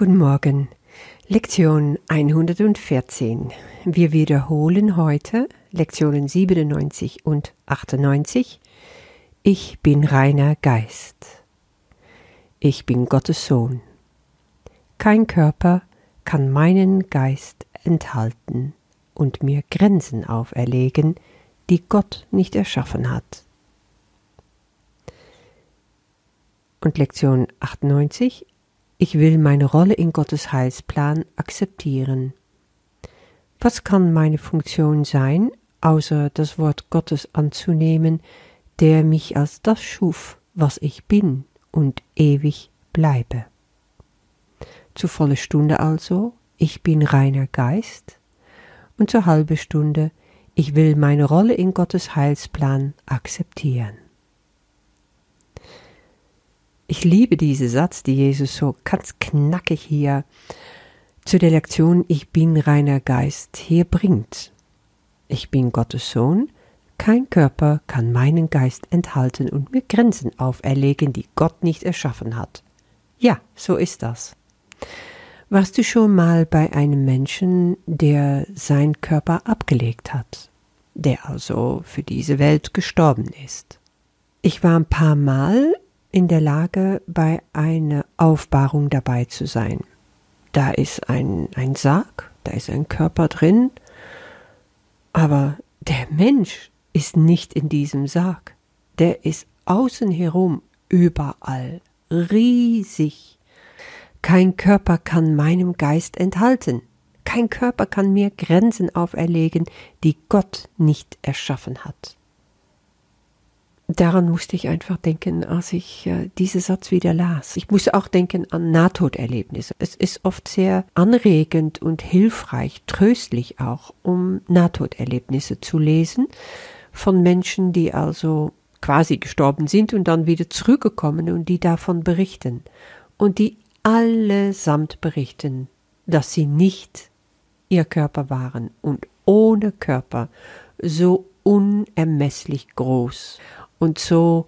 Guten Morgen. Lektion 114. Wir wiederholen heute Lektionen 97 und 98. Ich bin reiner Geist. Ich bin Gottes Sohn. Kein Körper kann meinen Geist enthalten und mir Grenzen auferlegen, die Gott nicht erschaffen hat. Und Lektion 98. Ich will meine Rolle in Gottes Heilsplan akzeptieren. Was kann meine Funktion sein, außer das Wort Gottes anzunehmen, der mich als das schuf, was ich bin und ewig bleibe? Zur volle Stunde also, ich bin reiner Geist, und zur halbe Stunde, ich will meine Rolle in Gottes Heilsplan akzeptieren. Ich liebe diesen Satz, die Jesus so ganz knackig hier zu der Lektion Ich bin reiner Geist hier bringt. Ich bin Gottes Sohn, kein Körper kann meinen Geist enthalten und mir Grenzen auferlegen, die Gott nicht erschaffen hat. Ja, so ist das. Warst du schon mal bei einem Menschen, der sein Körper abgelegt hat, der also für diese Welt gestorben ist? Ich war ein paar Mal in der Lage, bei einer Aufbahrung dabei zu sein. Da ist ein, ein Sarg, da ist ein Körper drin, aber der Mensch ist nicht in diesem Sarg. Der ist außen herum überall, riesig. Kein Körper kann meinem Geist enthalten. Kein Körper kann mir Grenzen auferlegen, die Gott nicht erschaffen hat daran musste ich einfach denken, als ich äh, diesen Satz wieder las. Ich musste auch denken an Nahtoderlebnisse. Es ist oft sehr anregend und hilfreich, tröstlich auch, um Nahtoderlebnisse zu lesen von Menschen, die also quasi gestorben sind und dann wieder zurückgekommen und die davon berichten. Und die allesamt berichten, dass sie nicht ihr Körper waren und ohne Körper so unermesslich groß und so,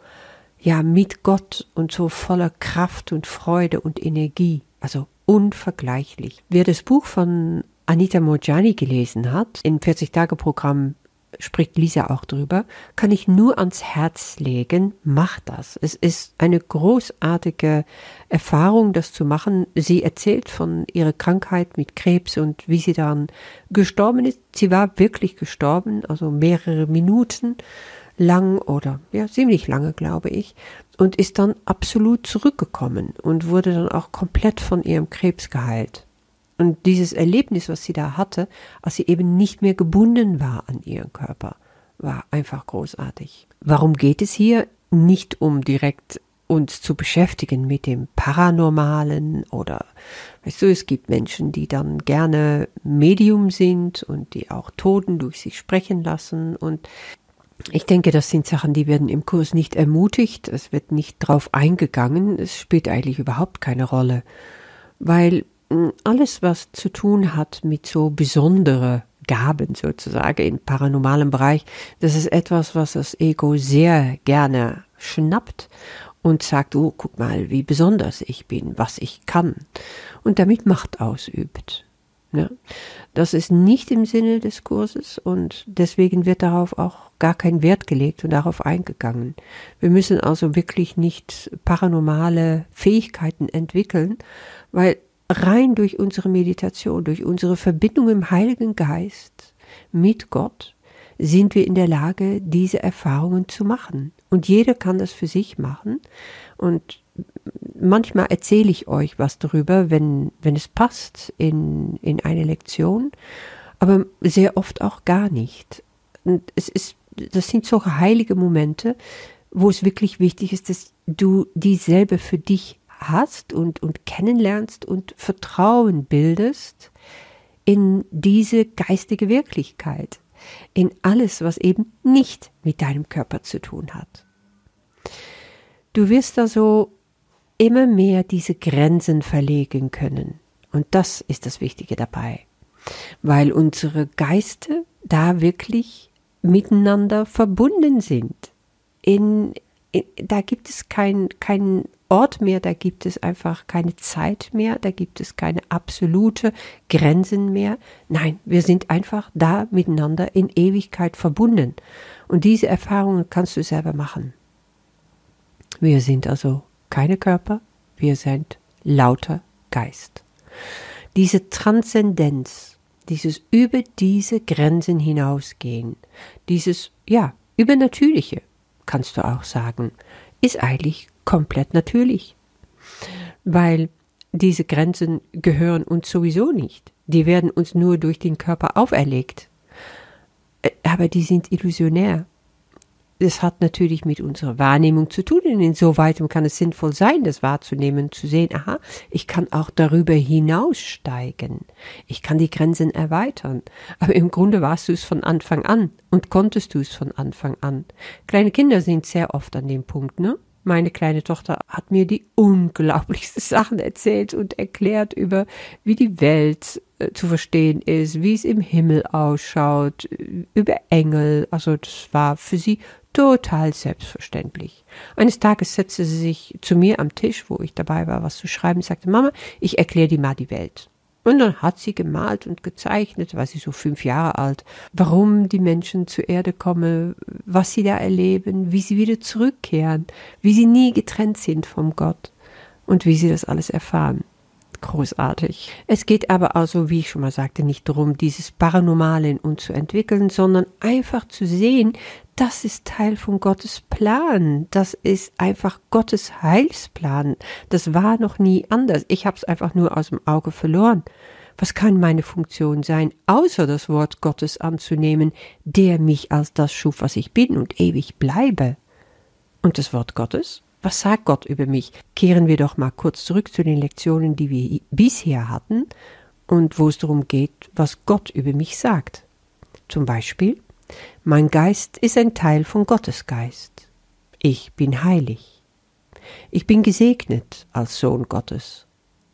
ja, mit Gott und so voller Kraft und Freude und Energie. Also unvergleichlich. Wer das Buch von Anita Mojani gelesen hat, im 40-Tage-Programm spricht Lisa auch drüber, kann ich nur ans Herz legen, mach das. Es ist eine großartige Erfahrung, das zu machen. Sie erzählt von ihrer Krankheit mit Krebs und wie sie dann gestorben ist. Sie war wirklich gestorben, also mehrere Minuten lang oder ja ziemlich lange, glaube ich, und ist dann absolut zurückgekommen und wurde dann auch komplett von ihrem Krebs geheilt. Und dieses Erlebnis, was sie da hatte, als sie eben nicht mehr gebunden war an ihren Körper, war einfach großartig. Warum geht es hier? Nicht um direkt uns zu beschäftigen mit dem Paranormalen oder, weißt du, es gibt Menschen, die dann gerne Medium sind und die auch Toten durch sich sprechen lassen und ich denke, das sind Sachen, die werden im Kurs nicht ermutigt, es wird nicht drauf eingegangen, es spielt eigentlich überhaupt keine Rolle, weil hm, alles, was zu tun hat mit so besondere Gaben sozusagen im paranormalen Bereich, das ist etwas, was das Ego sehr gerne schnappt und sagt, oh, guck mal, wie besonders ich bin, was ich kann und damit Macht ausübt. Ja. Das ist nicht im Sinne des Kurses und deswegen wird darauf auch gar kein Wert gelegt und darauf eingegangen. Wir müssen also wirklich nicht paranormale Fähigkeiten entwickeln, weil rein durch unsere Meditation, durch unsere Verbindung im Heiligen Geist mit Gott sind wir in der Lage, diese Erfahrungen zu machen. Und jeder kann das für sich machen. Und manchmal erzähle ich euch was darüber, wenn, wenn es passt in, in eine Lektion, aber sehr oft auch gar nicht. Und es ist, das sind so heilige Momente, wo es wirklich wichtig ist, dass du dieselbe für dich hast und, und kennenlernst und Vertrauen bildest in diese geistige Wirklichkeit, in alles, was eben nicht mit deinem Körper zu tun hat. Du wirst also immer mehr diese Grenzen verlegen können. Und das ist das Wichtige dabei, weil unsere Geiste da wirklich miteinander verbunden sind. In, in, da gibt es kein, kein Ort mehr, da gibt es einfach keine Zeit mehr, da gibt es keine absolute Grenzen mehr. Nein, wir sind einfach da miteinander in Ewigkeit verbunden. Und diese Erfahrungen kannst du selber machen. Wir sind also keine Körper, wir sind lauter Geist. Diese Transzendenz, dieses über diese Grenzen hinausgehen, dieses, ja, übernatürliche, kannst du auch sagen, ist eigentlich komplett natürlich. Weil diese Grenzen gehören uns sowieso nicht. Die werden uns nur durch den Körper auferlegt. Äh, aber die sind illusionär es hat natürlich mit unserer Wahrnehmung zu tun und insoweit kann es sinnvoll sein, das wahrzunehmen, zu sehen, aha, ich kann auch darüber hinaussteigen. Ich kann die Grenzen erweitern. Aber im Grunde warst du es von Anfang an und konntest du es von Anfang an. Kleine Kinder sind sehr oft an dem Punkt, ne? Meine kleine Tochter hat mir die unglaublichsten Sachen erzählt und erklärt über, wie die Welt äh, zu verstehen ist, wie es im Himmel ausschaut, über Engel. Also das war für sie total selbstverständlich. Eines Tages setzte sie sich zu mir am Tisch, wo ich dabei war, was zu schreiben, sagte, Mama, ich erkläre dir mal die Welt. Und dann hat sie gemalt und gezeichnet, war sie so fünf Jahre alt, warum die Menschen zur Erde kommen, was sie da erleben, wie sie wieder zurückkehren, wie sie nie getrennt sind vom Gott und wie sie das alles erfahren großartig. Es geht aber also, wie ich schon mal sagte, nicht darum, dieses Paranormale in uns zu entwickeln, sondern einfach zu sehen, das ist Teil von Gottes Plan. Das ist einfach Gottes Heilsplan. Das war noch nie anders. Ich habe es einfach nur aus dem Auge verloren. Was kann meine Funktion sein, außer das Wort Gottes anzunehmen, der mich als das schuf, was ich bin und ewig bleibe? Und das Wort Gottes? Was sagt Gott über mich? Kehren wir doch mal kurz zurück zu den Lektionen, die wir bisher hatten und wo es darum geht, was Gott über mich sagt. Zum Beispiel, mein Geist ist ein Teil von Gottes Geist. Ich bin heilig. Ich bin gesegnet als Sohn Gottes.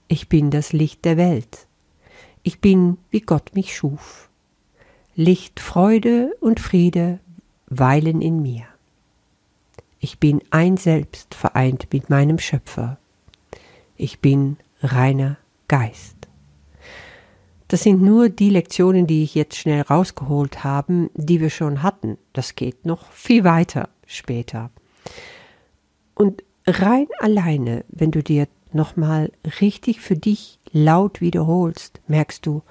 Ich bin das Licht der Welt. Ich bin, wie Gott mich schuf. Licht, Freude und Friede weilen in mir. Ich bin ein Selbst vereint mit meinem Schöpfer. Ich bin reiner Geist. Das sind nur die Lektionen, die ich jetzt schnell rausgeholt habe, die wir schon hatten. Das geht noch viel weiter später. Und rein alleine, wenn du dir nochmal richtig für dich laut wiederholst, merkst du,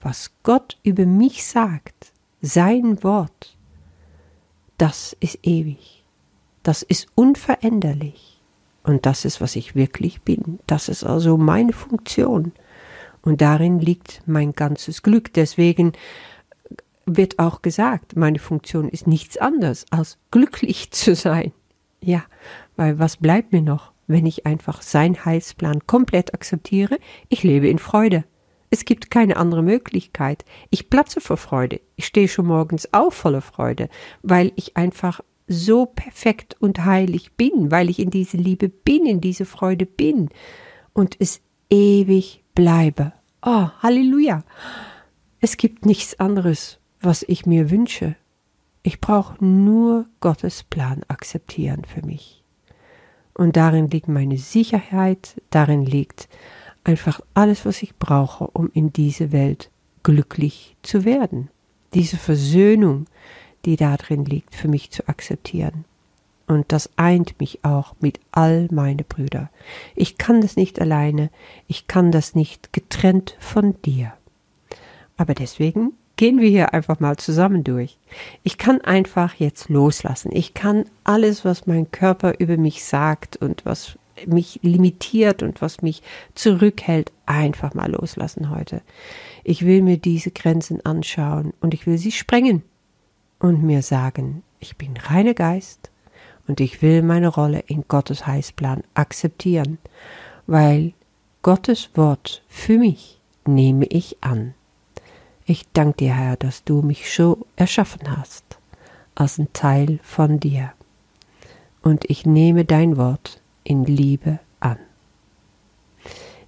was Gott über mich sagt, sein Wort, das ist ewig das ist unveränderlich. Und das ist, was ich wirklich bin. Das ist also meine Funktion. Und darin liegt mein ganzes Glück. Deswegen wird auch gesagt, meine Funktion ist nichts anderes als glücklich zu sein. Ja, weil was bleibt mir noch, wenn ich einfach sein Heilsplan komplett akzeptiere? Ich lebe in Freude. Es gibt keine andere Möglichkeit. Ich platze vor Freude. Ich stehe schon morgens auf voller Freude, weil ich einfach so perfekt und heilig bin, weil ich in diese Liebe bin, in diese Freude bin und es ewig bleibe. Oh, Halleluja. Es gibt nichts anderes, was ich mir wünsche. Ich brauche nur Gottes Plan akzeptieren für mich. Und darin liegt meine Sicherheit, darin liegt einfach alles, was ich brauche, um in diese Welt glücklich zu werden. Diese Versöhnung, die da drin liegt, für mich zu akzeptieren. Und das eint mich auch mit all meine Brüder. Ich kann das nicht alleine, ich kann das nicht getrennt von dir. Aber deswegen gehen wir hier einfach mal zusammen durch. Ich kann einfach jetzt loslassen. Ich kann alles, was mein Körper über mich sagt und was mich limitiert und was mich zurückhält, einfach mal loslassen heute. Ich will mir diese Grenzen anschauen und ich will sie sprengen und mir sagen, ich bin reiner Geist und ich will meine Rolle in Gottes Heilsplan akzeptieren, weil Gottes Wort für mich nehme ich an. Ich danke dir, Herr, dass du mich so erschaffen hast, als ein Teil von dir. Und ich nehme dein Wort in Liebe an.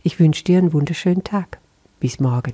Ich wünsche dir einen wunderschönen Tag. Bis morgen.